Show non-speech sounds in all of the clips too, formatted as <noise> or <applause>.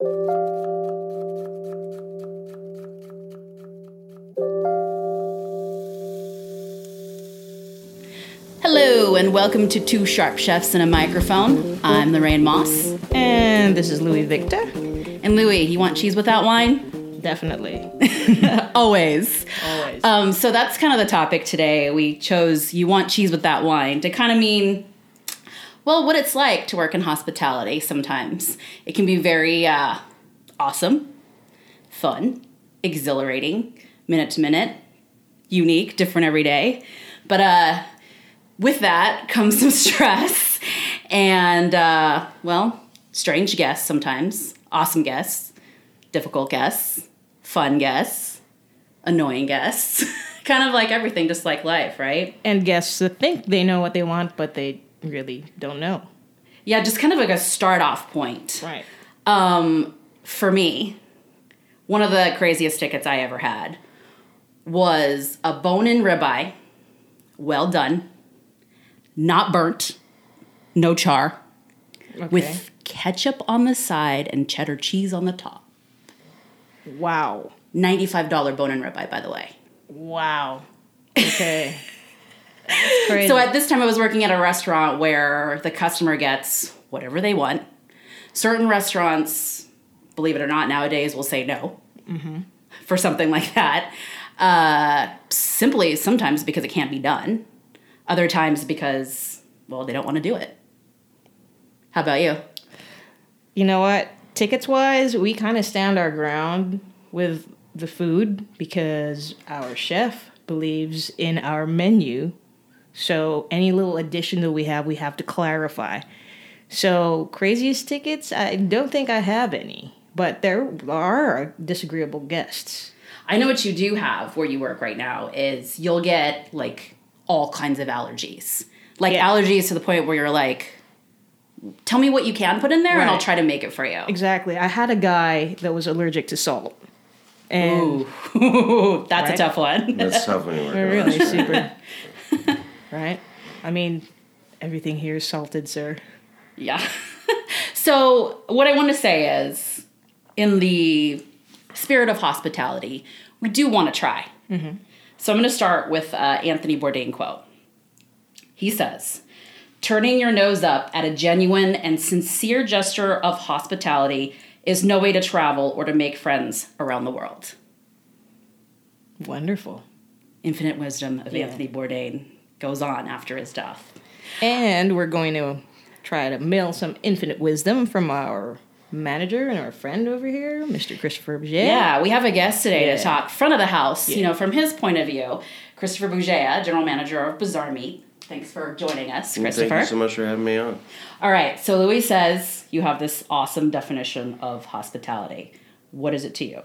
Hello, and welcome to Two Sharp Chefs and a Microphone. I'm Lorraine Moss. And this is Louis Victa. And Louis, you want cheese without wine? Definitely. <laughs> Always. Always. Um, so that's kind of the topic today. We chose You Want Cheese with That Wine to kind of mean, well, what it's like to work in hospitality sometimes. It can be very uh, awesome, fun, exhilarating, minute to minute, unique, different every day. But uh, with that <laughs> comes some stress and, uh, well, strange guests sometimes, awesome guests, difficult guests, fun guests, annoying guests. <laughs> kind of like everything, just like life, right? and guests think they know what they want, but they really don't know. Yeah, just kind of like a start off point. Right. Um, for me, one of the craziest tickets I ever had was a bone in ribeye, well done, not burnt, no char, Okay. with ketchup on the side and cheddar cheese on the top. wow. $95 bone in ribeye, by the way. Wow. Okay. <laughs> So at this time, I was working at a restaurant where the customer gets whatever they want. Certain restaurants, believe it or not, nowadays will say no for something like that. Uh, simply, sometimes because it can't be done. Other times because, well, they don't want to do it. How about you? you know what? Tickets wise, we kind of stand our ground with the food because our chef believes in our menu. So any little addition that we have, we have to clarify. So craziest tickets, I don't think I have any, but there are disagreeable guests. I know what you do have where you work right now is you'll get like all kinds of allergies. Like Yeah. allergies to the point where you're like, tell me what you can put in there and I'll try to make it for you. Exactly. I had a guy that was allergic to salt. And Ooh, <laughs> that's a tough one. That's tough when you work. We're in really super. <laughs> right? I mean, everything here is salted, sir. yeah. <laughs> so, what I want to say is, in the spirit of hospitality, we do want to try. So, I'm going to start with uh, Anthony Bourdain quote. He says, Turning your nose up at a genuine and sincere gesture of hospitality is no way to travel or to make friends around the world. Wonderful. Infinite wisdom of Yeah. Anthony Bourdain goes on after his death. And we're going to try to mail some infinite wisdom from our manager and our friend over here, Mr. Christopher Bugeya. Yeah, we have a guest today Yeah. to talk front of the house, you know, from his point of view. Christopher Bugeya, general manager of Bazaar Meat. Thanks for joining us, Christopher. Thank you so much for having me on. All right, so Louis says you have this awesome definition of hospitality. What is it to you?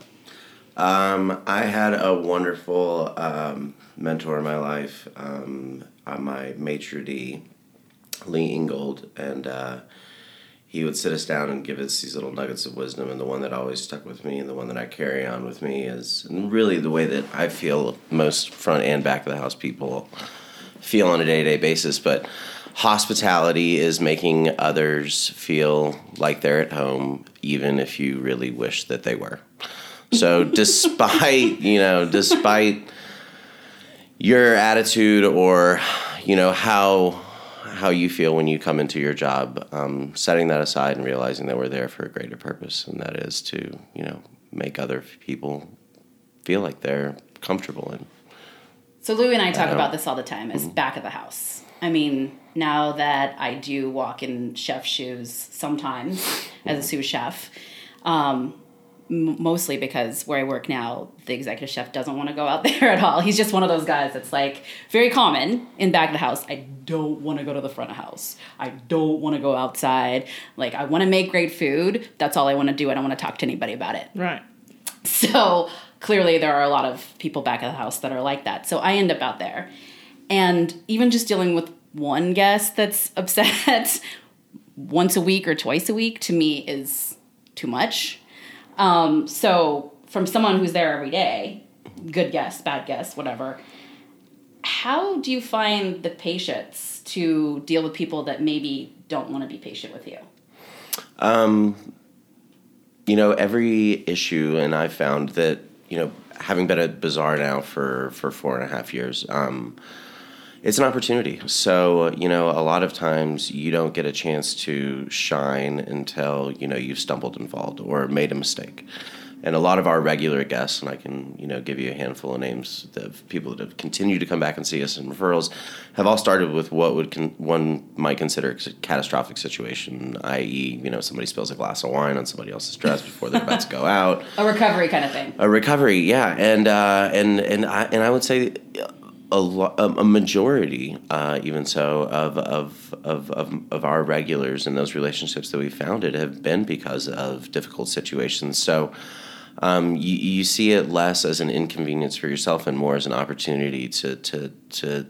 Um, I had a wonderful um, mentor in my life, um, uh, my maitre d, Lee Ingold, and uh, he would sit us down and give us these little nuggets of wisdom. And the one that always stuck with me, and the one that I carry on with me, is really the way that I feel most front and back of the house people feel on a day to day basis. But hospitality is making others feel like they're at home, even if you really wish that they were. So, <laughs> despite, you know, despite your attitude or, you know, how how you feel when you come into your job, um, setting that aside and realizing that we're there for a greater purpose, and that is to, you know, make other people feel like they're comfortable and So Louis and I talk about this all the time as back of the house. I mean, now that I do walk in chef shoes sometimes as a sous chef, um, m- mostly because where I work now, the executive chef doesn't want to go out <laughs> there at all. He's just one of those guys that's like very common in back of the house. I don't want to go to the front of house. I don't want to go outside. Like I want to make great food. That's all I want to do. I don't want to talk to anybody about it. Right. So clearly, there are a lot of people back of the house that are like that. So I end up out there. And even just dealing with one guest that's <laughs> upset once a week or twice a week to me is too much. Um, so, from someone who's there every day, good guest, bad guest, whatever, how do you find the patience to deal with people that maybe don't want to be patient with you? Um, you know, every issue, and I've found that you know, having been at Bazaar now for for four and a half years. Um, it's an opportunity. So, you know, a lot of times you don't get a chance to shine until, you know, you've stumbled and fallen or made a mistake. And a lot of our regular guests, and I can, you know, give you a handful of names of people that have continued to come back and see us in referrals, have all started with what would con- one might consider a catastrophic situation, i.e., you know, somebody spills a glass of wine on somebody else's dress before they're about to go out. <laughs> A recovery kind of thing. A recovery, yeah, and uh, and and I and I would say a, lo- a majority, uh, even so, of, of, of, of, of our regulars and those relationships that we founded have been because of difficult situations. So um, you, you see it less as an inconvenience for yourself and more as an opportunity to, to, to,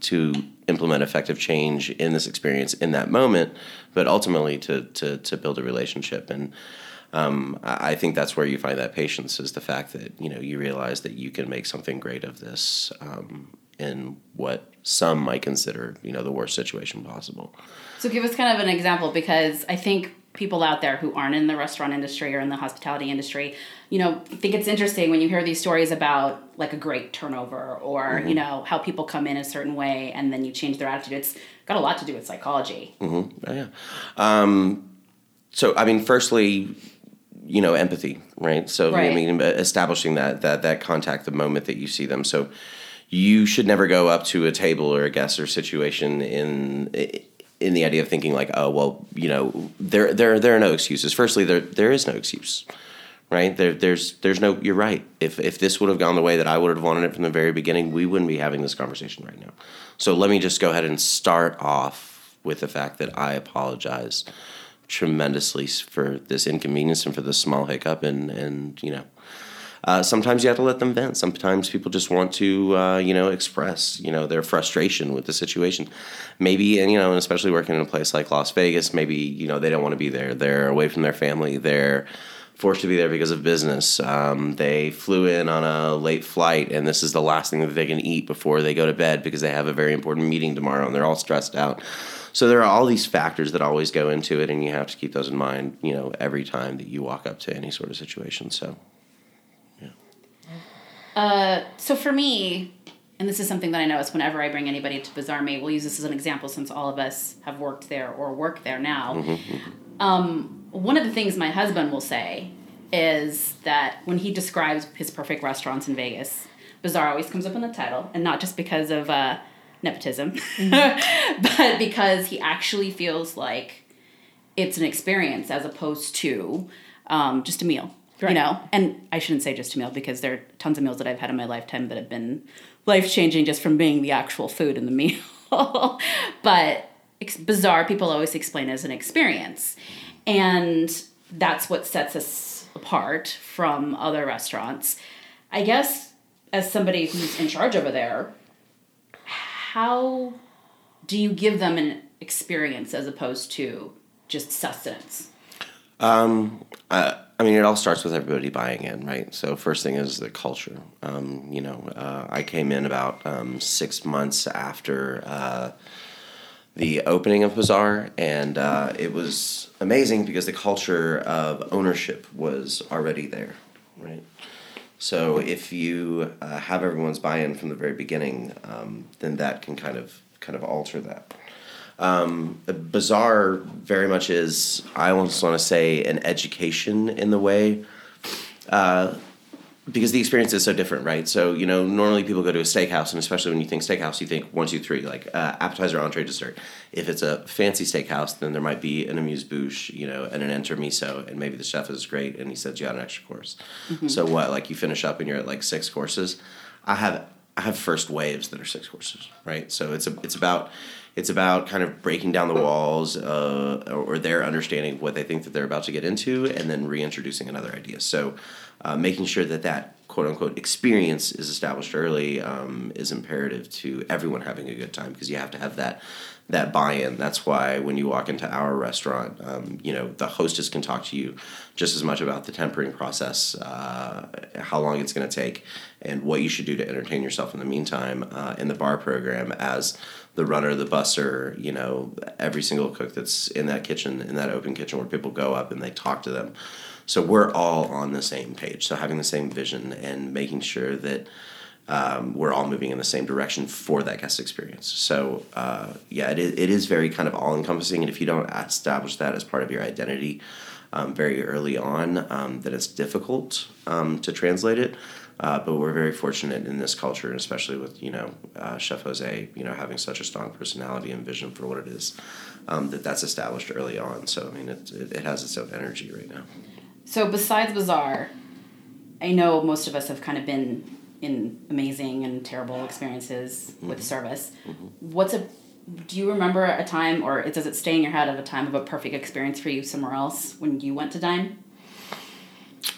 to implement effective change in this experience in that moment, but ultimately to, to, to build a relationship. And um, I think that's where you find that patience is the fact that you know you realize that you can make something great of this um, in what some might consider you know the worst situation possible. So give us kind of an example because I think people out there who aren't in the restaurant industry or in the hospitality industry, you know, think it's interesting when you hear these stories about like a great turnover or mm-hmm. you know how people come in a certain way and then you change their attitude. It's got a lot to do with psychology. Mm-hmm. Oh, yeah. Um, so I mean, firstly you know empathy right? So right. i mean establishing that that that contact the moment that you see them. So you should never go up to a table or a guest or situation in in the idea of thinking like oh well you know there there there are no excuses. Firstly there there is no excuse right? There there's there's no you're right. If if this would have gone the way that I would have wanted it from the very beginning we wouldn't be having this conversation right now. So let me just go ahead and start off with the fact that I apologize tremendously for this inconvenience and for this small hiccup and and you know uh, sometimes you have to let them vent. Sometimes people just want to uh, you know express you know their frustration with the situation. Maybe and you know and especially working in a place like las vegas maybe you know they don't want to be there. They're away from their family. They're forced to be there because of business um, they flew in on a late flight and this is the last thing that they can eat before they go to bed because they have a very important meeting tomorrow and they're all stressed out so there are all these factors that always go into it, and you have to keep those in mind. You know, every time that you walk up to any sort of situation. So, yeah. Uh, so for me, and this is something that I notice whenever I bring anybody to Bazaar Meat, we'll use this as an example since all of us have worked there or work there now. Mm-hmm, mm-hmm. Um, one of the things my husband will say is that when he describes his perfect restaurants in Vegas, Bazaar always comes up in the title, and not just because of uh, nepotism, mm-hmm. <laughs> but because he actually feels like it's an experience as opposed to um, just a meal. Right. You know, and I shouldn't say just a meal because there are tons of meals that I've had in my lifetime that have been life changing just from being the actual food in the meal. <laughs> but it's Bazaar. People always explain as an experience, and that's what sets us apart from other restaurants. I guess as somebody who's in charge over there, how do you give them an experience as opposed to just sustenance? Um, I, I mean, it all starts with everybody buying in, right? So first thing is the culture. Um, you know, uh, I came in about um, six months after uh, the opening of Bazaar, and uh, it was amazing because the culture of ownership was already there, right? So if you uh, have everyone's buy-in from the very beginning, um, then that can kind of kind of alter that. Um, Bazaar very much is I almost want to say an education in the way uh, because the experience is so different, right? So you know, normally people go to a steakhouse, and especially when you think steakhouse, you think one, two, three, like uh, appetizer, entree, dessert. If it's a fancy steakhouse, then there might be an amuse bouche, you know, and an intermezzo, and maybe the chef is great, and he says you got an extra course. Mm-hmm. So what? Like you finish up and you're at like six courses. I have I have first waves that are six courses, right? So it's a it's about it's about kind of breaking down the walls uh, or their understanding of what they think that they're about to get into, and then reintroducing another idea. So uh, making sure that that quote unquote experience is established early um, is imperative to everyone having a good time because you have to have that that buy-in. That's why when you walk into our restaurant, um, you know the hostess can talk to you just as much about the tempering process, uh, how long it's going to take, and what you should do to entertain yourself in the meantime uh, in the bar program as the runner, the busser, you know, every single cook that's in that kitchen, in that open kitchen where people go up and they talk to them. So we're all on the same page. So having the same vision and making sure that um, we're all moving in the same direction for that guest experience. So uh, yeah, it is, it is very kind of all encompassing. And if you don't establish that as part of your identity um, very early on, um, that it's difficult um, to translate it. Uh, but we're very fortunate in this culture, and especially with you know uh, Chef Jose, you know having such a strong personality and vision for what it is, um, that that's established early on. So I mean, it, it, it has its own energy right now. So besides Bazaar, I know most of us have kind of been in amazing and terrible experiences mm-hmm. with service. Mm-hmm. What's a do you remember a time, or does it stay in your head of a time of a perfect experience for you somewhere else when you went to dine?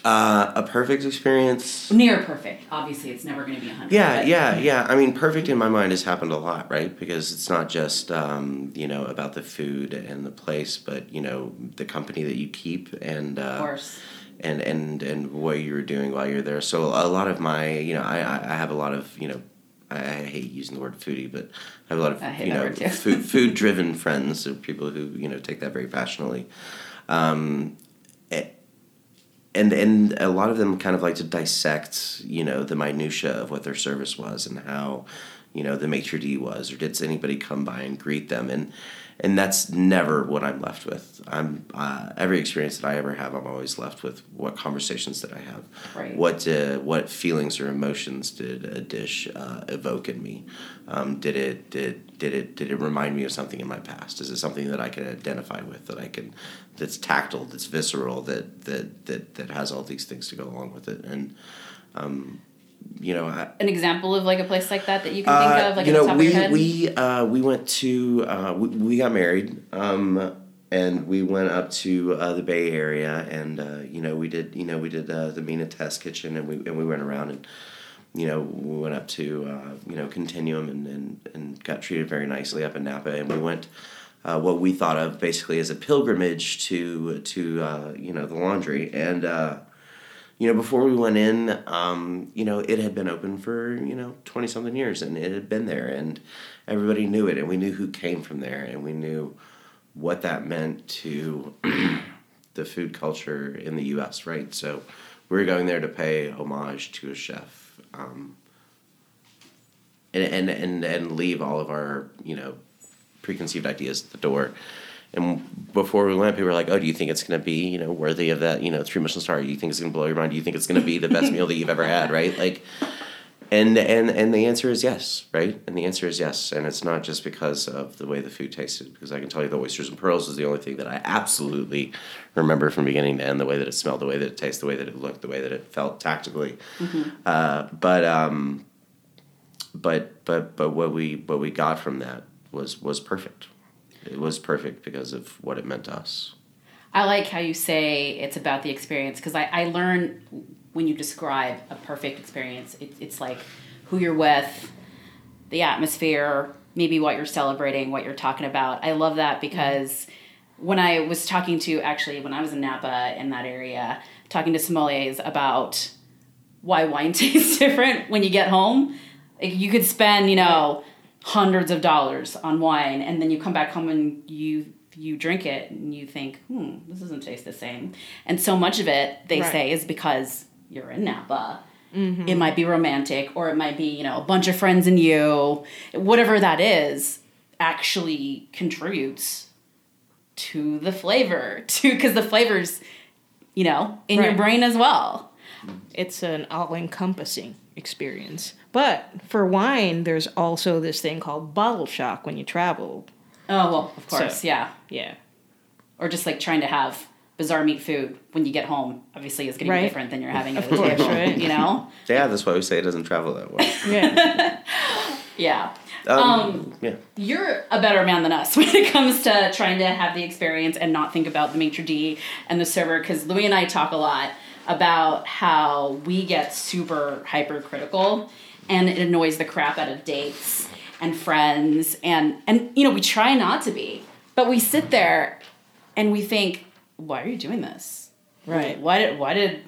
Uh, a perfect experience. Near perfect. Obviously, it's never going to be a hundred. Yeah, yeah, yeah. I mean, perfect in my mind has happened a lot, right? Because it's not just um, you know about the food and the place, but you know the company that you keep and. Uh, of course. And, and and what you're doing while you're there. So a lot of my, you know, I, I have a lot of, you know, I, hate using the word foodie, but I have a lot of, you know, food <laughs> food driven friends, or people who you know take that very passionately. Um, and and a lot of them kind of like to dissect you know the minutia of what their service was and how you know the maitre d was or did anybody come by and greet them? And and that's never what I'm left with. I'm uh, every experience that I ever have, I'm always left with what conversations did I have, right. what uh, what feelings or emotions did a dish uh, evoke in me? Um, did it did did it did it remind me of something in my past? Is it something that I can identify with that I can that's tactile, that's visceral, that that that that has all these things to go along with it and. Um, you know, I, an example of like a place like that that you can think uh, of, like you know, we we uh, we went to uh, we, we got married, um, and we went up to uh, the Bay Area, and uh, you know, we did you know we did uh, the Mina Test Kitchen, and we and we went around and. You know, we went up to you know Continuum and, and, and got treated very nicely up in Napa, and we went what we thought of basically as a pilgrimage to to you know the laundry, and you know, before we went in, um, you know, it had been open for, you know, 20 something years and it had been there and everybody knew it and we knew who came from there and we knew what that meant to <clears throat> the food culture in the US, right? So we were going there to pay homage to a chef um, and, and, and, and leave all of our, you know, preconceived ideas at the door and before we went, people were like, "Oh, do you think it's going to be you know worthy of that you know three Michelin star? Do you think it's going to blow your mind? Do you think it's going to be the best meal that you've ever had? Right? Like, and and and the answer is yes, right? And the answer is yes, and it's not just because of the way the food tasted. Because I can tell you, the oysters and pearls is the only thing that I absolutely remember from beginning to end. The way that it smelled, the way that it tasted, the way that it looked, the way that it felt tactically. Mm-hmm. Uh, but um, but but but what we what we got from that was was perfect it was perfect because of what it meant to us. I like how you say it's about the experience because I, I learn when you describe a perfect experience, it, it's like who you're with, the atmosphere, maybe what you're celebrating, what you're talking about. I love that because when I was talking to actually when I was in Napa in that area, talking to sommeliers about why wine <laughs> tastes different when you get home. Like you could spend, you know, hundreds of dollars on wine and then you come back home and you you drink it and you think hmm this doesn't taste the same and so much of it they right. say is because you're in napa mm-hmm. it might be romantic or it might be you know a bunch of friends and you whatever that is actually contributes to the flavor <laughs> to because the flavors you know in right. your brain as well it's an all-encompassing experience but for wine, there's also this thing called bottle shock when you travel. Oh well, of course, so, yeah, yeah. Or just like trying to have Bazaar Meat food when you get home. Obviously, is going to be different than you're having at the table. Right? You know. Yeah, that's why we say it doesn't travel that well. <laughs> yeah. yeah. Um, um, yeah. You're a better man than us <laughs> when it comes to trying to have the experience and not think about the maitre d and the server because Louis and I talk a lot about how we get super hypercritical and it annoys the crap out of dates and friends and and you know we try not to be but we sit there and we think why are you doing this Right. why did why did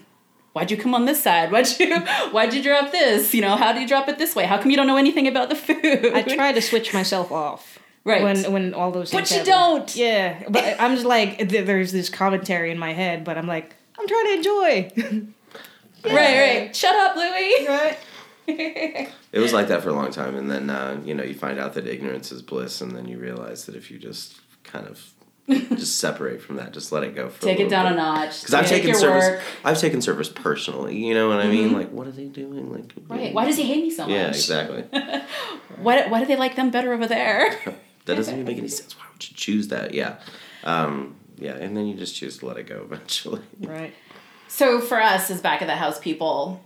why'd you come on this side why'd you <laughs> why'd you drop this you know how do you drop it this way how come you don't know anything about the food I try to switch myself off. Right. When when all those But you happen. don't. Yeah, but I'm just like there's this commentary in my head, but I'm like I'm trying to enjoy. <laughs> right right shut up louis <laughs> right. It was like that for a long time, and then uh, you know you find out that ignorance is bliss, and then you realize that if you just kind of <laughs> just separate from that, just let it go. For take a it down bit. a notch Because I've taken service. work. I've taken service personally. You know what I mean? Like, what are they doing? Like, right why does he hate me so much Yeah, exactly. why, why do they like them better over there that doesn't even make any sense. Why would you choose that? Yeah, um, yeah, and then you just choose to let it go eventually. <laughs> Right. So for us as back of the house people,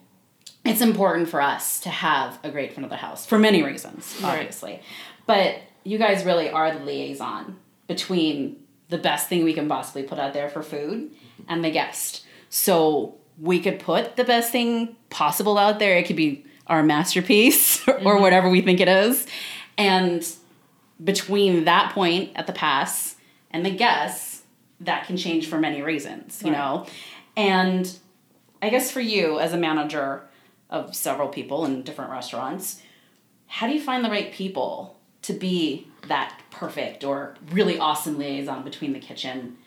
it's important for us to have a great front of the house for many reasons, Right. obviously. But you guys really are the liaison between the best thing we can possibly put out there for food and the guest. So we could put the best thing possible out there. It could be our masterpiece <laughs> or mm-hmm. whatever we think it is. And between that point at the pass and the guests, that can change for many reasons, you Right. know? And I guess for you as a manager of several people in different restaurants, how do you find the right people to be that perfect or really awesome liaison between the kitchen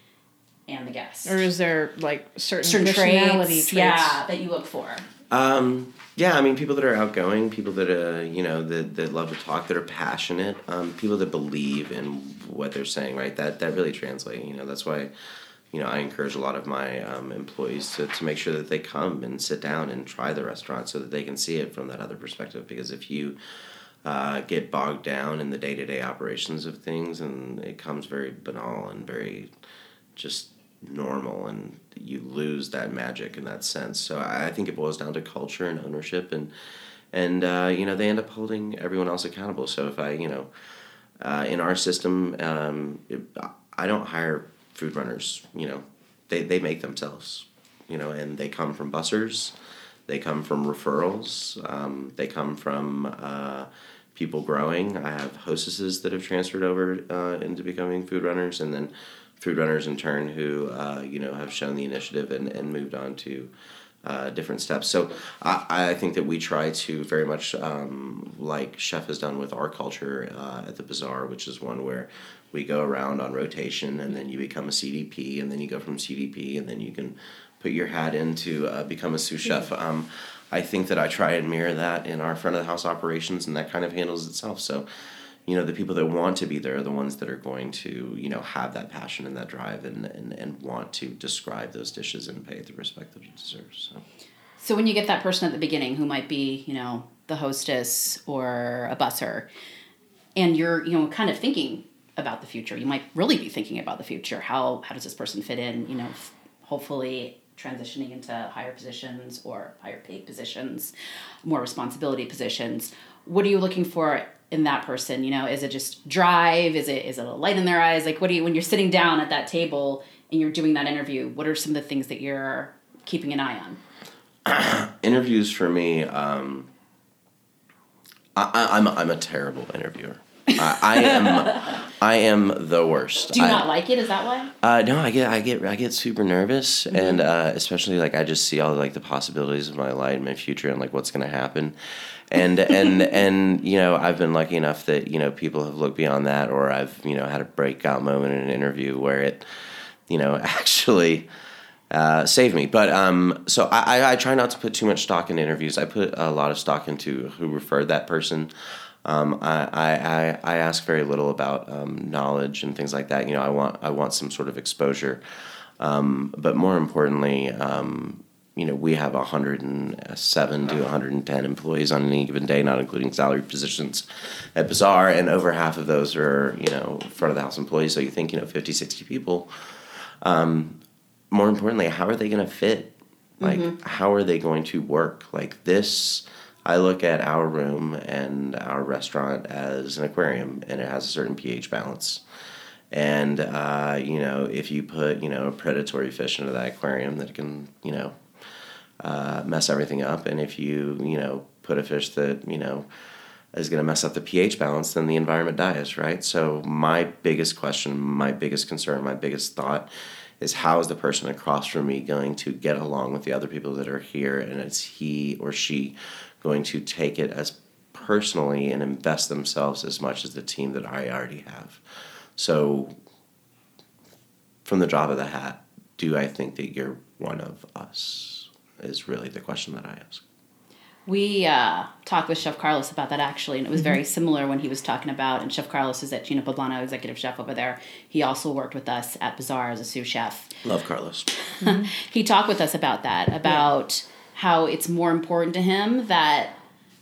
and the guests? Or is there like certain, certain personality traits, traits? yeah, that you look for? Um, yeah, I mean, people that are outgoing, people that uh, you know that, that love to talk, that are passionate, um, people that believe in what they're saying, right? That that really translates. You know, that's why, you know, I encourage a lot of my um, employees to, to make sure that they come and sit down and try the restaurant so that they can see it from that other perspective. Because if you uh, get bogged down in the day to day operations of things, and it comes very banal and very just normal and you lose that magic in that sense so i think it boils down to culture and ownership and and uh, you know they end up holding everyone else accountable so if i you know uh, in our system um, it, i don't hire food runners you know. They, they make themselves you know and they come from bussers they come from referrals um, they come from uh, people growing. I have hostesses that have transferred over uh, into becoming food runners and then food runners in turn who uh, you know have shown the initiative and, and moved on to uh, different steps. So I, I think that we try to very much um, like Chef has done with our culture uh, at the Bazaar, which is one where we go around on rotation and then you become a CDP and then you go from CDP and then you can put your hat in to uh, become a sous chef. Um, I think that I try and mirror that in our front of the house operations and that kind of handles itself. So you know the people that want to be there are the ones that are going to you know have that passion and that drive and, and, and want to describe those dishes and pay the respect that it deserves so So when you get that person at the beginning who might be, you know, the hostess or a busser, and you're, you know, kind of thinking about the future, you might really be thinking about the future. How how does this person fit in? You know, f- hopefully transitioning into higher positions or higher paid positions, more responsibility positions. What are you looking for in that person? You know, is it just drive? Is it is it a light in their eyes? Like, what do you when you're sitting down at that table and you're doing that interview? What are some of the things that you're keeping an eye on? <clears throat> interviews for me um, I, I'm, I'm a terrible interviewer I, I am <laughs> I am the worst. Do you I, not like it? Is that why? Uh, no, I get I get I get super nervous, and uh, especially like I just see all like the possibilities of my life, and my future, and like what's gonna happen, and and <laughs> and you know I've been lucky enough that you know people have looked beyond that, or I've you know had a breakout moment in an interview where it, you know, <laughs> actually. Uh, saved me, but um, so I, I, I try not to put too much stock in interviews. I put a lot of stock into who referred that person. Um, I, I, I, ask very little about um, knowledge and things like that. You know, I want I want some sort of exposure, um, but more importantly, um, you know, we have 107 to 110 employees on any given day, not including salary positions at Bazaar, and over half of those are you know front of the house employees. So you think you know 50, 60 people. Um, more importantly, how are they going to fit? Like, how are they going to work? Like this. I look at our room and our restaurant as an aquarium, and it has a certain pH balance. And uh, you know, if you put you know a predatory fish into that aquarium, that can you know uh, mess everything up. And if you you know put a fish that you know is going to mess up the pH balance, then the environment dies, right? So my biggest question, my biggest concern, my biggest thought is how is the person across from me going to get along with the other people that are here and is he or she going to take it as personally and invest themselves as much as the team that I already have. So from the drop of the hat, do I think that you're one of us? Is really the question that I ask. We uh, talked with Chef Carlos about that actually, and it was very mm-hmm. similar when he was talking about. And Chef Carlos is at China Poblano, executive chef over there. He also worked with us at Bazaar as a sous chef. Love Carlos. Mm-hmm. <laughs> He talked with us about that, about how it's more important to him that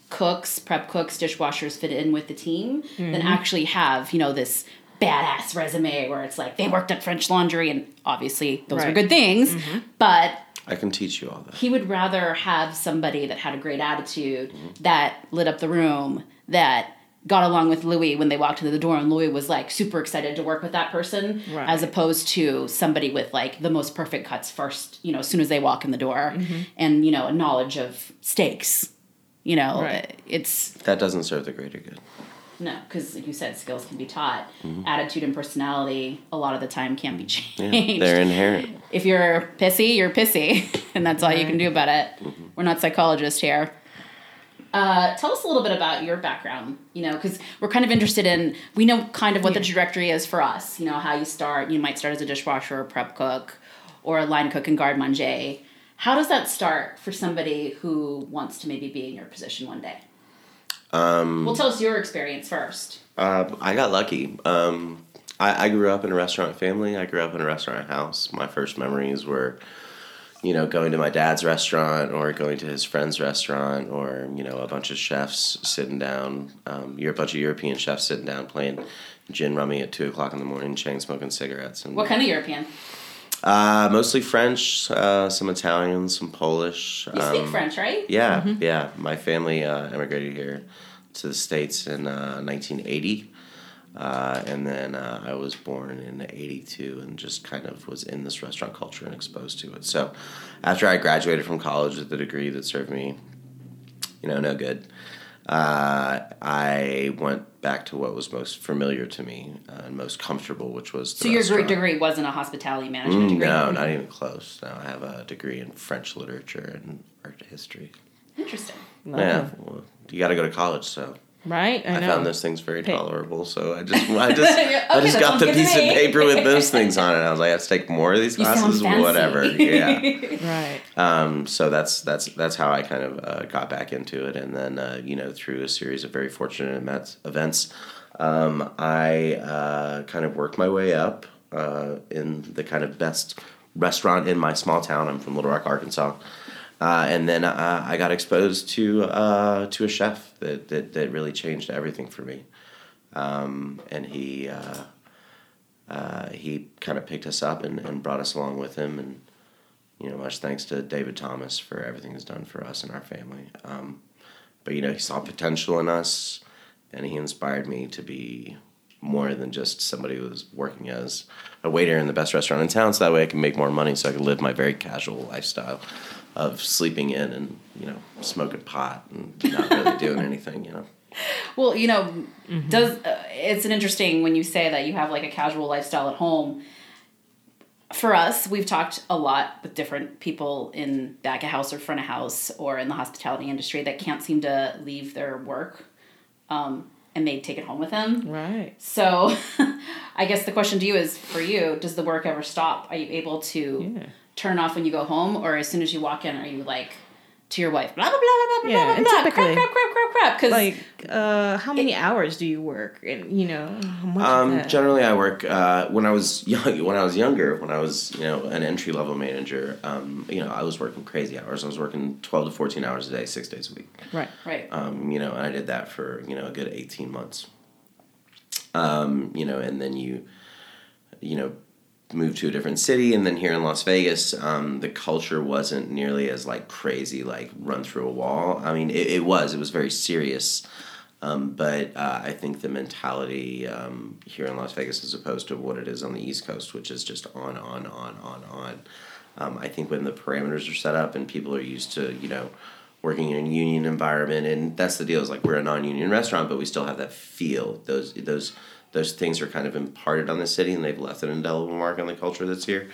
cooks, prep cooks, dishwashers fit in with the team than mm-hmm. actually have you know this badass resume where it's like they worked at French Laundry, and obviously those are good things, but I can teach you all that. he would rather have somebody that had a great attitude that lit up the room that got along with louis when they walked into the door and louis was like super excited to work with that person Right. as opposed to somebody with like the most perfect cuts first you know as soon as they walk in the door mm-hmm. and you know a knowledge of stakes. you know Right. it's That doesn't serve the greater good. No because like you said skills can be taught attitude and personality a lot of the time can't be <laughs> Yeah, changed they're inherent. if you're pissy, you're pissy, <laughs> and that's all you can do about it. We're not psychologists here. Uh, tell us a little bit about your background, you know, because we're kind of interested in, we know kind of what the trajectory is for us, you know, how you start. You might start as a dishwasher or prep cook or a line cook and garde manger. How does that start for somebody who wants to maybe be in your position one day? Um, well, tell us your experience first. Uh, I got lucky. Um, I, I grew up in a restaurant family. I grew up in a restaurant house. My first memories were, you know, going to my dad's restaurant or going to his friend's restaurant or, you know, a bunch of chefs sitting down. Um, you're a bunch of European chefs sitting down playing gin rummy at 2 o'clock in the morning, chain smoking cigarettes. And, What kind of European? Uh, mostly French, uh, some Italian, some Polish. You speak um, French, right? Yeah, yeah. My family uh, immigrated here to the States in uh, 1980. Uh, and then uh, I was born in 82 and just kind of was in this restaurant culture and exposed to it. So after I graduated from college with a degree that served me, you know, no good, uh, I went back to what was most familiar to me uh, and most comfortable, which was the So your restaurant. degree wasn't a hospitality management Mm, degree? No, not even close. No, I have a degree in French literature and art history. Interesting. Yeah, well, you got to go to college, so Right? I, I, found those things very tolerable. So I just, I <laughs> just, Yeah, I just got the piece of paper with those <laughs> things on it. I was like, I have to take more of these classes, whatever. Yeah. <laughs> Right. Um, so that's that's that's how I kind of uh, got back into it, and then uh, you know through a series of very fortunate events, events um, I uh, kind of worked my way up uh, in the kind of best restaurant in my small town. I'm from Little Rock, Arkansas, uh, and then uh, I got exposed to uh, to a chef that, that that really changed everything for me, um, and he. Uh, uh, he kind of picked us up and, and brought us along with him and you know, much thanks to David Thomas for everything he's done for us and our family. Um, but you know, he saw potential in us, and he inspired me to be more than just somebody who was working as a waiter in the best restaurant in town. So that way, I can make more money, so I can live my very casual lifestyle of sleeping in and you know smoking pot and not really <laughs> doing anything. You know. Well, you know, does uh, it's an interesting when you say that you have like a casual lifestyle at home. For us, we've talked a lot with different people in back of house or front of house or in the hospitality industry that can't seem to leave their work, um, and they take it home with them. Right. So, <laughs> I guess the question to you is: for you, does the work ever stop? Are you able to Yeah. Turn off when you go home, or as soon as you walk in, are you like to your wife, blah blah blah blah blah Yeah, blah blah, typically- crap crap crap crap crap? Because Like, uh, how many hours do you work? And you know, how much Um, generally, I work uh, when I was <laughs> young. When I was younger, when I was you know an entry level manager, um, you know I was working crazy hours. I was working twelve to fourteen hours a day, six days a week. right. right. Um, you know, and I did that for you know a good eighteen months. Um, you know, and then you, you know, move to a different city, and then here in Las Vegas, um, the culture wasn't nearly as like crazy, like run through a wall. I mean, it, it was. It was very serious. Um, but uh, I think the mentality um, here in Las Vegas, as opposed to what it is on the East Coast, which is just on, on, on, on, on. Um, I think when the parameters are set up and people are used to, you know, working in a union environment, and that's the deal. Is like we're a non-union restaurant, but we still have that feel. Those those those things are kind of imparted on the city, and they've left an indelible mark on the culture that's here.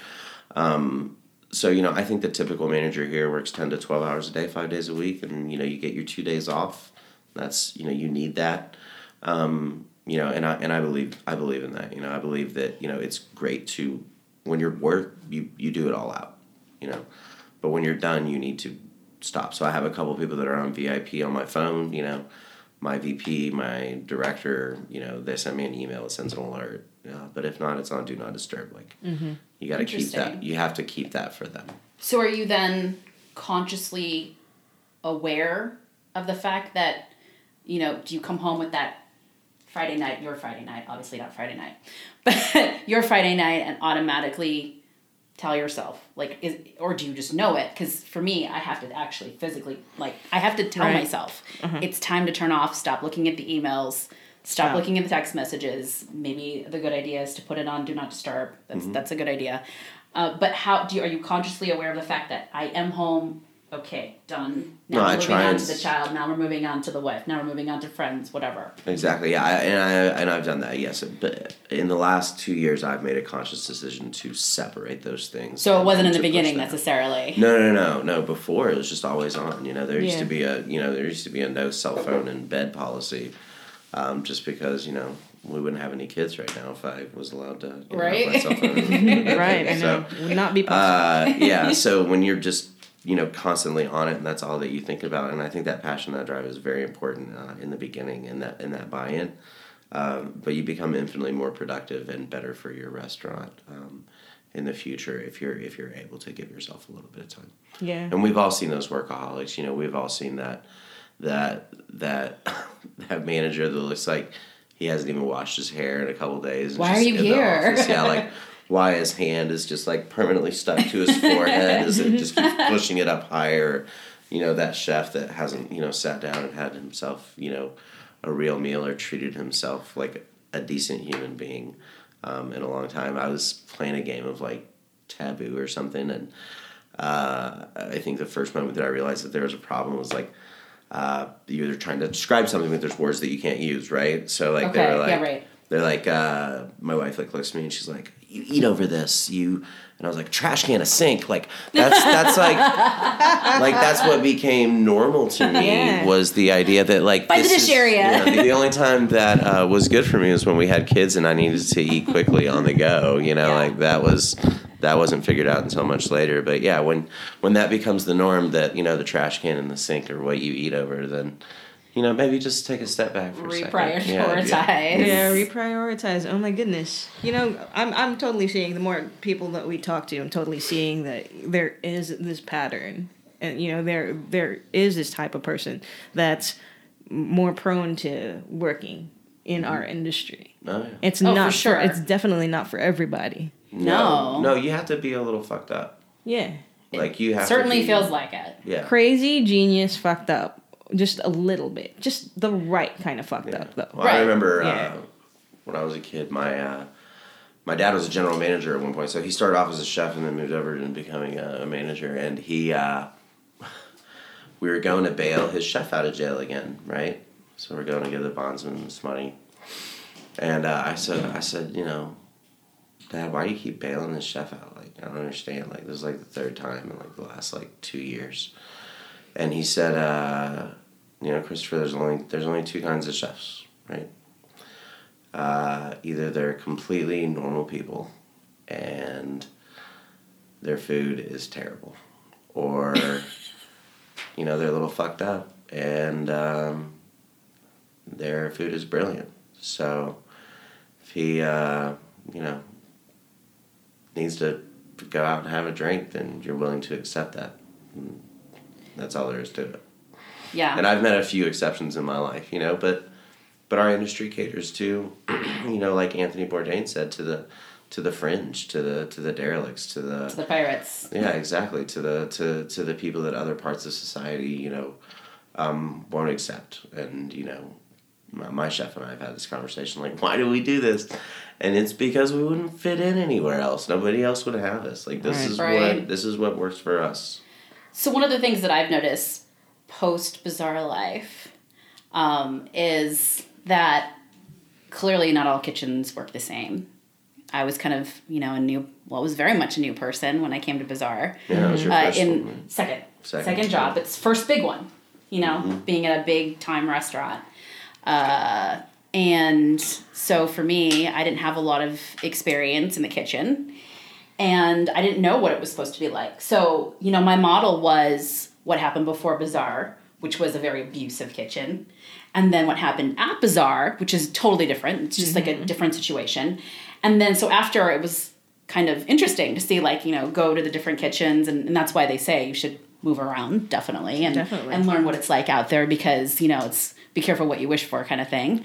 Um, so you know, I think the typical manager here works ten to twelve hours a day, five days a week, and you know, you get your two days off. That's you know, you need that. Um, you know, and I and I believe I believe in that. You know, I believe that you know it's great to when you're work you you do it all out. You know, but when you're done, you need to stop. So I have a couple people that are on VIP on my phone. You know, my VP, my director. You know, they send me an email. It sends an alert. Yeah, but if not, it's on do not disturb. Like mm-hmm. you got to keep that. You have to keep that for them. So are you then consciously aware of the fact that, you know, do you come home with that Friday night, your Friday night, obviously not Friday night, <laughs> but your Friday night and automatically tell yourself like is or do you just know it because for me i have to actually physically like i have to tell Right. myself it's time to turn off stop looking at the emails stop Stop. looking at the text messages maybe the good idea is to put it on do not disturb that's that's a good idea uh, but how do you are you consciously aware of the fact that i am home okay done now No, we're I moving try on and to the child now we're moving on to the wife now we're moving on to friends whatever Exactly. Yeah, I, and I and I've done that. Yes, but in the last two years, I've made a conscious decision to separate those things. so it wasn't in the beginning necessarily No, no, no, no. Before it was just always on. You know, there used to be a you know there used to be a no cell phone in bed policy, um, just because you know we wouldn't have any kids right now if I was allowed to you know, Right. have my <laughs> right, I know. Would not be possible. Uh, yeah. So when you're just you know constantly on it and that's all that you think about, and I think that passion, that drive is very important uh, in the beginning and that in that buy-in. Um, but you become infinitely more productive and better for your restaurant um, in the future if you're if you're able to give yourself a little bit of time. yeah. And we've all seen those workaholics. You know, we've all seen that that that <laughs> that manager that looks like he hasn't even washed his hair in a couple days. Why are you here? Yeah, like <laughs> why his hand is just like permanently stuck to his forehead as it just keeps <laughs> pushing it up higher. You know, that chef that hasn't, you know, sat down and had himself, you know, a real meal or treated himself like a decent human being um, in a long time. I was playing a game of like taboo or something and uh, I think the first moment that I realized that there was a problem was like uh, you're trying to describe something, but there's words that you can't use, right? So like Okay, they're like, yeah, right. they're like, uh, my wife like looks at me and she's like, "You eat over this, you," and I was like, "Trash can, a sink." Like that's that's like, <laughs> like that's what became normal to me Yeah. was the idea that like By the dish is- area. yeah, the, the only time that uh, was good for me was when we had kids and I needed to eat quickly on the go. You know, Yeah. like that was that wasn't figured out until much later. But yeah, when when that becomes the norm, that you know the trash can and the sink are what you eat over, then you know maybe just take a step back for a second. reprioritize Yeah, Yeah, reprioritize. Oh my goodness. You know, I'm I'm totally seeing the more people that we talk to, I'm totally seeing that there is this pattern. And you know, there there is this type of person that's more prone to working in mm-hmm. our industry. Oh, yeah. It's Oh, for not sure. it's definitely not for everybody. No. no, you have to be a little fucked up. Yeah. Like you have certainly to be, feels like it yeah. Crazy, genius, fucked up. Just a little bit. Just the right kind of fucked Yeah. up though. Well, I remember Yeah. uh, when I was a kid, my uh, my dad was a general manager at one point. So he started off as a chef and then moved over to becoming a, a manager. And he, uh, <laughs> we were going to bail his chef out of jail again, right? So we're going to give the bondsman this money. And uh, I said, I said, you know, Dad, why do you keep bailing this chef out? Like, I don't understand. Like, this is like the third time in like the last like two years. And he said, uh, you know, Christopher, there's only there's only two kinds of chefs, right? Uh, either they're completely normal people, and their food is terrible, or <laughs> you know they're a little fucked up, and um, their food is brilliant. So if he, uh, you know, needs to go out and have a drink, then you're willing to accept that. And that's all there is to it. yeah And I've met a few exceptions in my life, you know, but but our industry caters to, <clears throat> you know, like Anthony Bourdain said, to the to the fringe, to the to the derelicts, to the to the pirates yeah, exactly. To the to to the people that other parts of society, you know, um, won't accept. And you know, my, my chef and I have had this conversation. Like, why do we do this? And it's because we wouldn't fit in anywhere else. Nobody else would have us. Like this Right. is Right. what this is what works for us. So one of the things that I've noticed post Bazaar life um, is that clearly not all kitchens work the same. I was kind of, you know, a new, well, I was very much a new person when I came to Bazaar. Yeah, was your Uh, first in one, right? second, Second. second, job. It's first big one, you know, Mm-hmm. being at a big time restaurant. Uh, and so for me, I didn't have a lot of experience in the kitchen and I didn't know what it was supposed to be like. So, you know, my model was what happened before Bazaar, which was a very abusive kitchen, and then what happened at Bazaar, which is totally different. It's just like a different situation. And then so after it was kind of interesting to see like, you know, go to the different kitchens and, and that's why they say you should move around definitely and Definitely. and learn what it's like out there because, you know, it's be careful what you wish for kind of thing.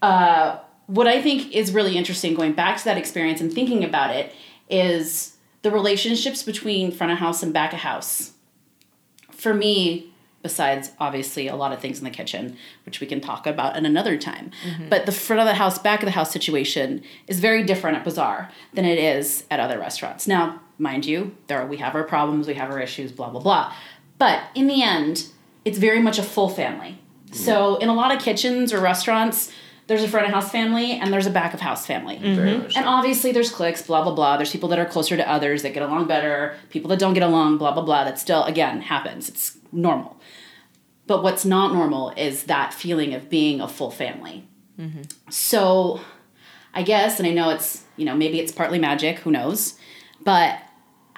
Uh, what I think is really interesting going back to that experience and thinking about it is the relationships between front of house and back of house. For me, besides obviously a lot of things in the kitchen, which we can talk about in another time, mm-hmm. but the front of the house, back of the house situation is very different at Bazaar than it is at other restaurants. Now, mind you, there are, we have our problems, we have our issues, blah blah blah. But in the end, it's very much a full family. Mm-hmm. So in a lot of kitchens or restaurants, there's a front of house family and there's a back of house family. Very mm-hmm. much. And obviously, there's cliques, blah, blah, blah. There's people that are closer to others that get along better, people that don't get along, blah, blah, blah. That still, again, happens. It's normal. But what's not normal is that feeling of being a full family. Mm-hmm. So I guess, and I know it's, you know, maybe it's partly magic, who knows, but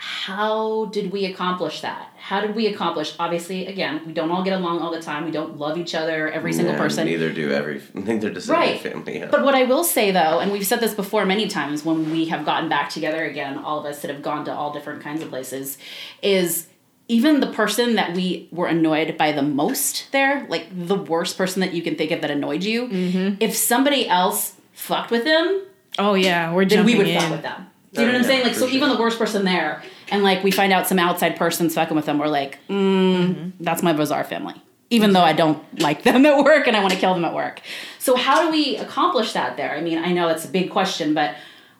how did we accomplish that? How did we accomplish? Obviously, again, we don't all get along all the time. We don't love each other, every single Yeah, person. Neither do every. <laughs> Neither does Right. every family. Yeah. But what I will say though, and we've said this before many times when we have gotten back together again, all of us that have gone to all different kinds of places, is even the person that we were annoyed by the most there, like the worst person that you can think of that annoyed you, Mm-hmm. if somebody else fucked with them, Oh yeah, we're then we would in. fuck with them. Do you know what I'm saying? Like, so sure. even the worst person there, and like we find out some outside person's fucking with them, we're like, mm, that's my Bazaar family. Even though I don't like them at work and I want to kill them at work. So, how do we accomplish that there? I mean, I know it's a big question, but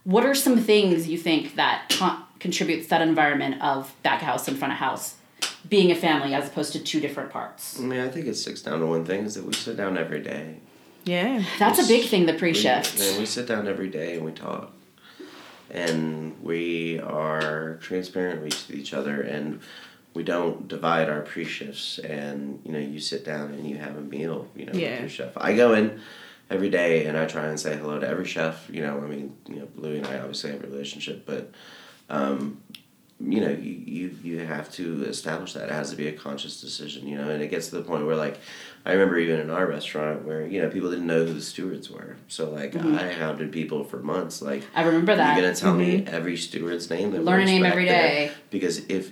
what are some things you think that con- contributes to that environment of back house and front of house being a family as opposed to two different parts? I mean, I think it sticks down to one thing: is that we sit down every day. Yeah. That's a big thing, the pre We, shift. and we sit down every day and we talk, and we are transparent with each other, and we don't divide our pre shifts. And you know, you sit down and you have a meal. You know, Yeah. with your chef. I go in every day and I try and say hello to every chef. You know, I mean, you know, Louie and I obviously have a relationship, but. Um, you know, you, you you have to establish that. It has to be a conscious decision, you know, and it gets to the point where like I remember even in our restaurant where, you know, people didn't know who the stewards were. So like Mm-hmm. I hounded people for months, like I remember that. you're gonna tell me every steward's name that Learn a name every there?" day. Because if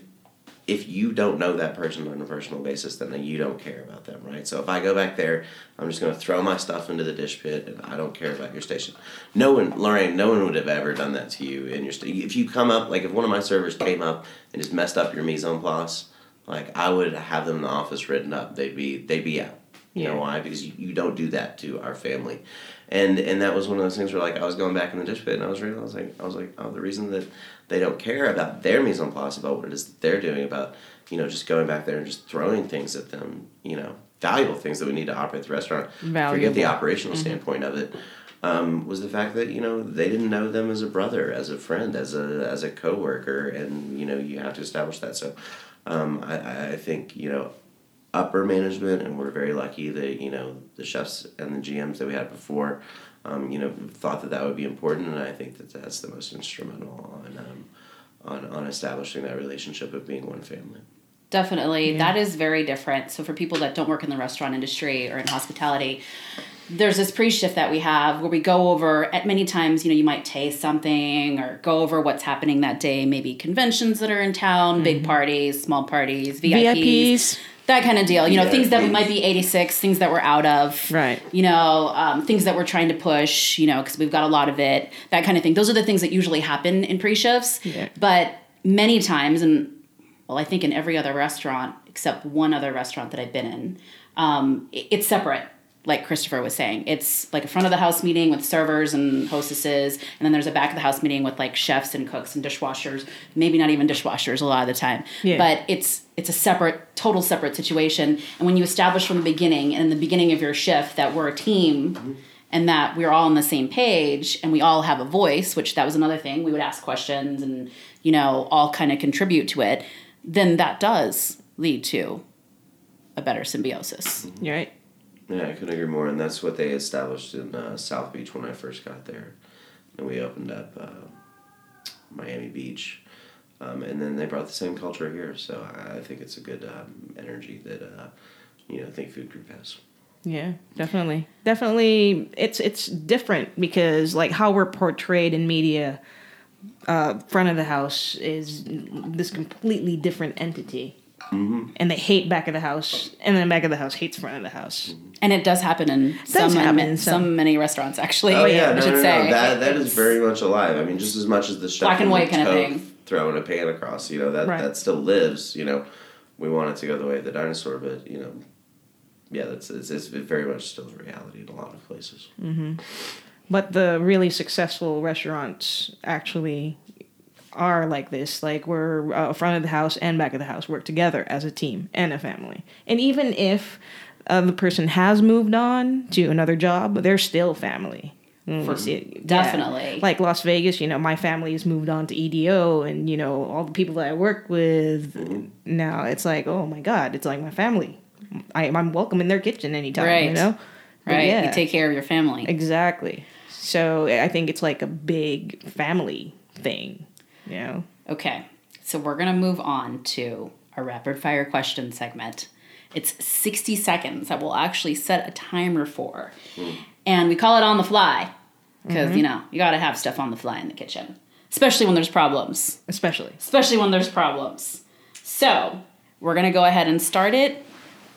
if you don't know that person on a personal basis, then you don't care about them, right? So if I go back there, I'm just gonna throw my stuff into the dish pit, and I don't care about your station. No one, Lorraine, no one would have ever done that to you in your. St- if you come up, like if one of my servers came up and just messed up your mise en place, like I would have them in the office written up. They'd be they'd be out. You know why? Because you, you don't do that to our family. And and that was one of those things where like I was going back in the dish pit and I was reading, I was like I was like, oh the reason that they don't care about their mise en place, about what it is that they're doing, about, you know, just going back there and just throwing things at them, you know, valuable things that we need to operate the restaurant. Forget the Valuable. operational standpoint of it. Um, was the fact that you know they didn't know them as a brother, as a friend, as a as a coworker, and you know you have to establish that. So, um, I I think you know upper management, and we're very lucky that you know the chefs and the GMs that we had before, um, you know, thought that that would be important, and I think that that's the most instrumental on um, on on establishing that relationship of being one family. Definitely. That is very different. So, for people that don't work in the restaurant industry or in hospitality, there's this pre shift that we have where we go over, at many times, you know, you might taste something or go over what's happening that day, maybe conventions that are in town, big parties, small parties, VIPs, VIPs. That kind of deal. You know, things that we might be 86, things that we're out of. Right. You know, um, things that we're trying to push, you know, because we've got a lot of it, that kind of thing. Those are the things that usually happen in pre shifts. Yeah. But many times, and well, I think in every other restaurant except one other restaurant that I've been in, um, it- it's separate. Like Christopher was saying. It's like a front of the house meeting with servers and hostesses, and then there's a back of the house meeting with like chefs and cooks and dishwashers. Maybe not even dishwashers a lot of the time. Yeah. But it's it's a separate, total separate situation. And when you establish from the beginning, and in the beginning of your shift, that we're a team. Mm-hmm. And that we're all on the same page and we all have a voice, which that was another thing. We would ask questions and, you know, all kind of contribute to it. Then that does lead to a better symbiosis. You're right. Yeah, I couldn't agree more. And that's what they established in uh, South Beach when I first got there. And we opened up uh, Miami Beach. Um, and then they brought the same culture here. So I I think it's a good um, energy that, uh, you know, Think Food Group has. Yeah, definitely. Definitely it's it's different because like how we're portrayed in media uh front of the house is this completely different entity. Mm-hmm. And they hate back of the house, and then back of the house hates front of the house. And it does happen in some, happen in in some, some- many restaurants, actually. Oh yeah, I no, should no, no, say. That that is very much alive. I mean, just as much as the chef Black and white the kind of thing. throwing a pan across, you know that Right. that still lives. You know, we want it to go the way of the dinosaur, but you know, yeah, that's it's, it's very much still a reality in a lot of places. But the really successful restaurants actually are like this. Like we're uh, front of the house and back of the house work together as a team and a family. And even if uh, the person has moved on to another job, they're still family. Mm, yeah. definitely. Like Las Vegas, you know, my family has moved on to EDO, and you know all the people that I work with now. It's like, oh my god, it's like my family. I, I'm welcome in their kitchen anytime. Right. You know, But Right. yeah. You take care of your family. Exactly. So I think it's like a big family thing, you know? Okay, so we're gonna move on to our rapid fire question segment. It's 60 seconds that we'll actually set a timer for. And we call it on the fly because, you know, you gotta have stuff on the fly in the kitchen, especially when there's problems. Especially. Especially when there's problems. So we're gonna go ahead and start it.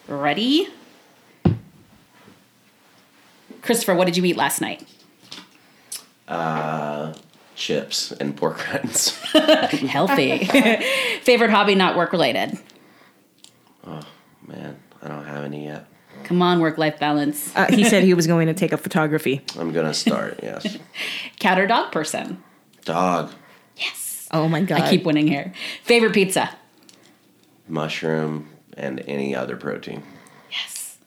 Ready? Christopher, what did you eat last night? Uh, chips and pork rinds. <laughs> <laughs> Healthy. <laughs> Favorite hobby, not work related. Oh, man, I don't have any yet. Come on, work life balance. Uh, he said he was going to take up photography. I'm gonna start. yes, Cat or dog person? dog, Yes. Oh my God. I keep winning here. Favorite pizza? mushroom, and any other protein. Yes.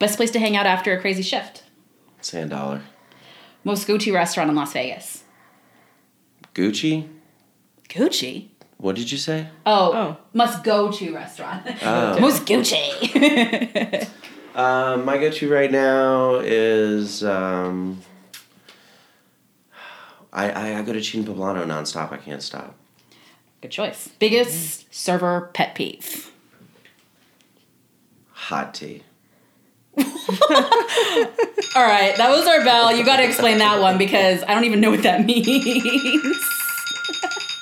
Best place to hang out after a crazy shift? Sand dollar. Most go to restaurant in Las Vegas? Gucci. Gucci. What did you say? Oh, Oh. must go to restaurant. Oh. <laughs> Most Gucci. <laughs> Um, my go-to right now is um, I, I I go to China Poblano nonstop. I can't stop. Good choice. Biggest server pet peeve? Hot tea. <laughs> All right, that was our bell. You got to explain that one because I don't even know what that means.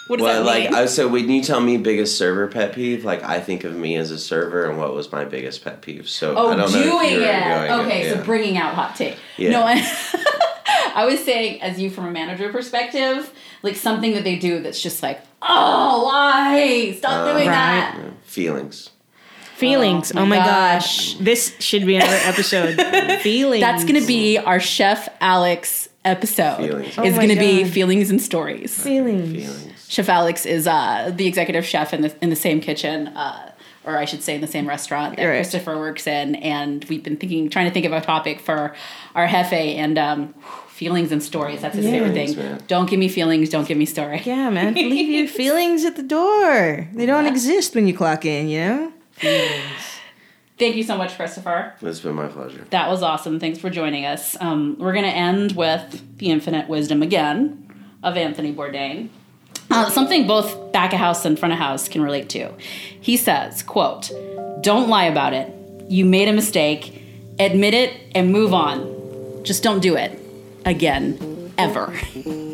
what does Well, that like mean? I so when you tell me biggest server pet peeve, like I think of me as a server and what was my biggest pet peeve. So Oh, I don't know if doing you were it. going okay, yeah. so bringing out hot tea. Yeah. No, I, <laughs> I was saying, as you from a manager perspective, like something that they do that's just like, oh, why? Stop Uh, doing Right. that. Yeah, feelings. Feelings. Oh Oh my my, gosh. gosh. This should be another episode. <laughs> Feelings. That's going to be our Chef Alex episode. Feelings. Is Oh going to be feelings and stories. feelings. Feelings. Chef Alex is uh, the executive chef in the in the same kitchen, uh, or I should say, in the same restaurant that Right. Christopher works in. And we've been thinking, trying to think of a topic for our jefe, and um, feelings and stories. That's his favorite thing. man. Don't give me feelings. Don't give me story. Yeah, man. <laughs> Leave your feelings at the door. They don't exist when you clock in, you know? Thank you so much, Christopher. It's been my pleasure. That was awesome. Thanks for joining us. Um, we're going to end with the infinite wisdom again of Anthony Bourdain. Uh, something both back of house and front of house can relate to. He says, quote, don't lie about it. You made a mistake. Admit it and move on. Just don't do it again, ever. <laughs>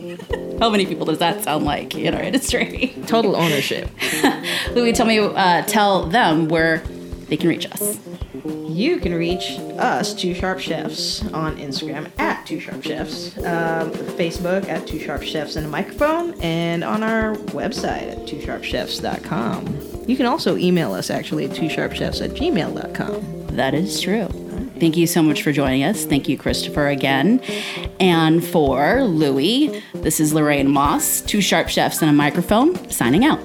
How many people does that sound like in our industry? Total ownership. <laughs> Louis, tell me, uh, tell them where they can reach us. You can reach us, Two Sharp Chefs, on Instagram at Two Sharp Chefs, um, Facebook at Two Sharp Chefs and a microphone, and on our website at twosharpchefs.com. You can also email us actually at twosharpchefs at gmail.com. That is true. Thank you so much for joining us. Thank you, Christopher, again. And for Louie, this is Lorraine Moss, two sharp chefs and a microphone, signing out.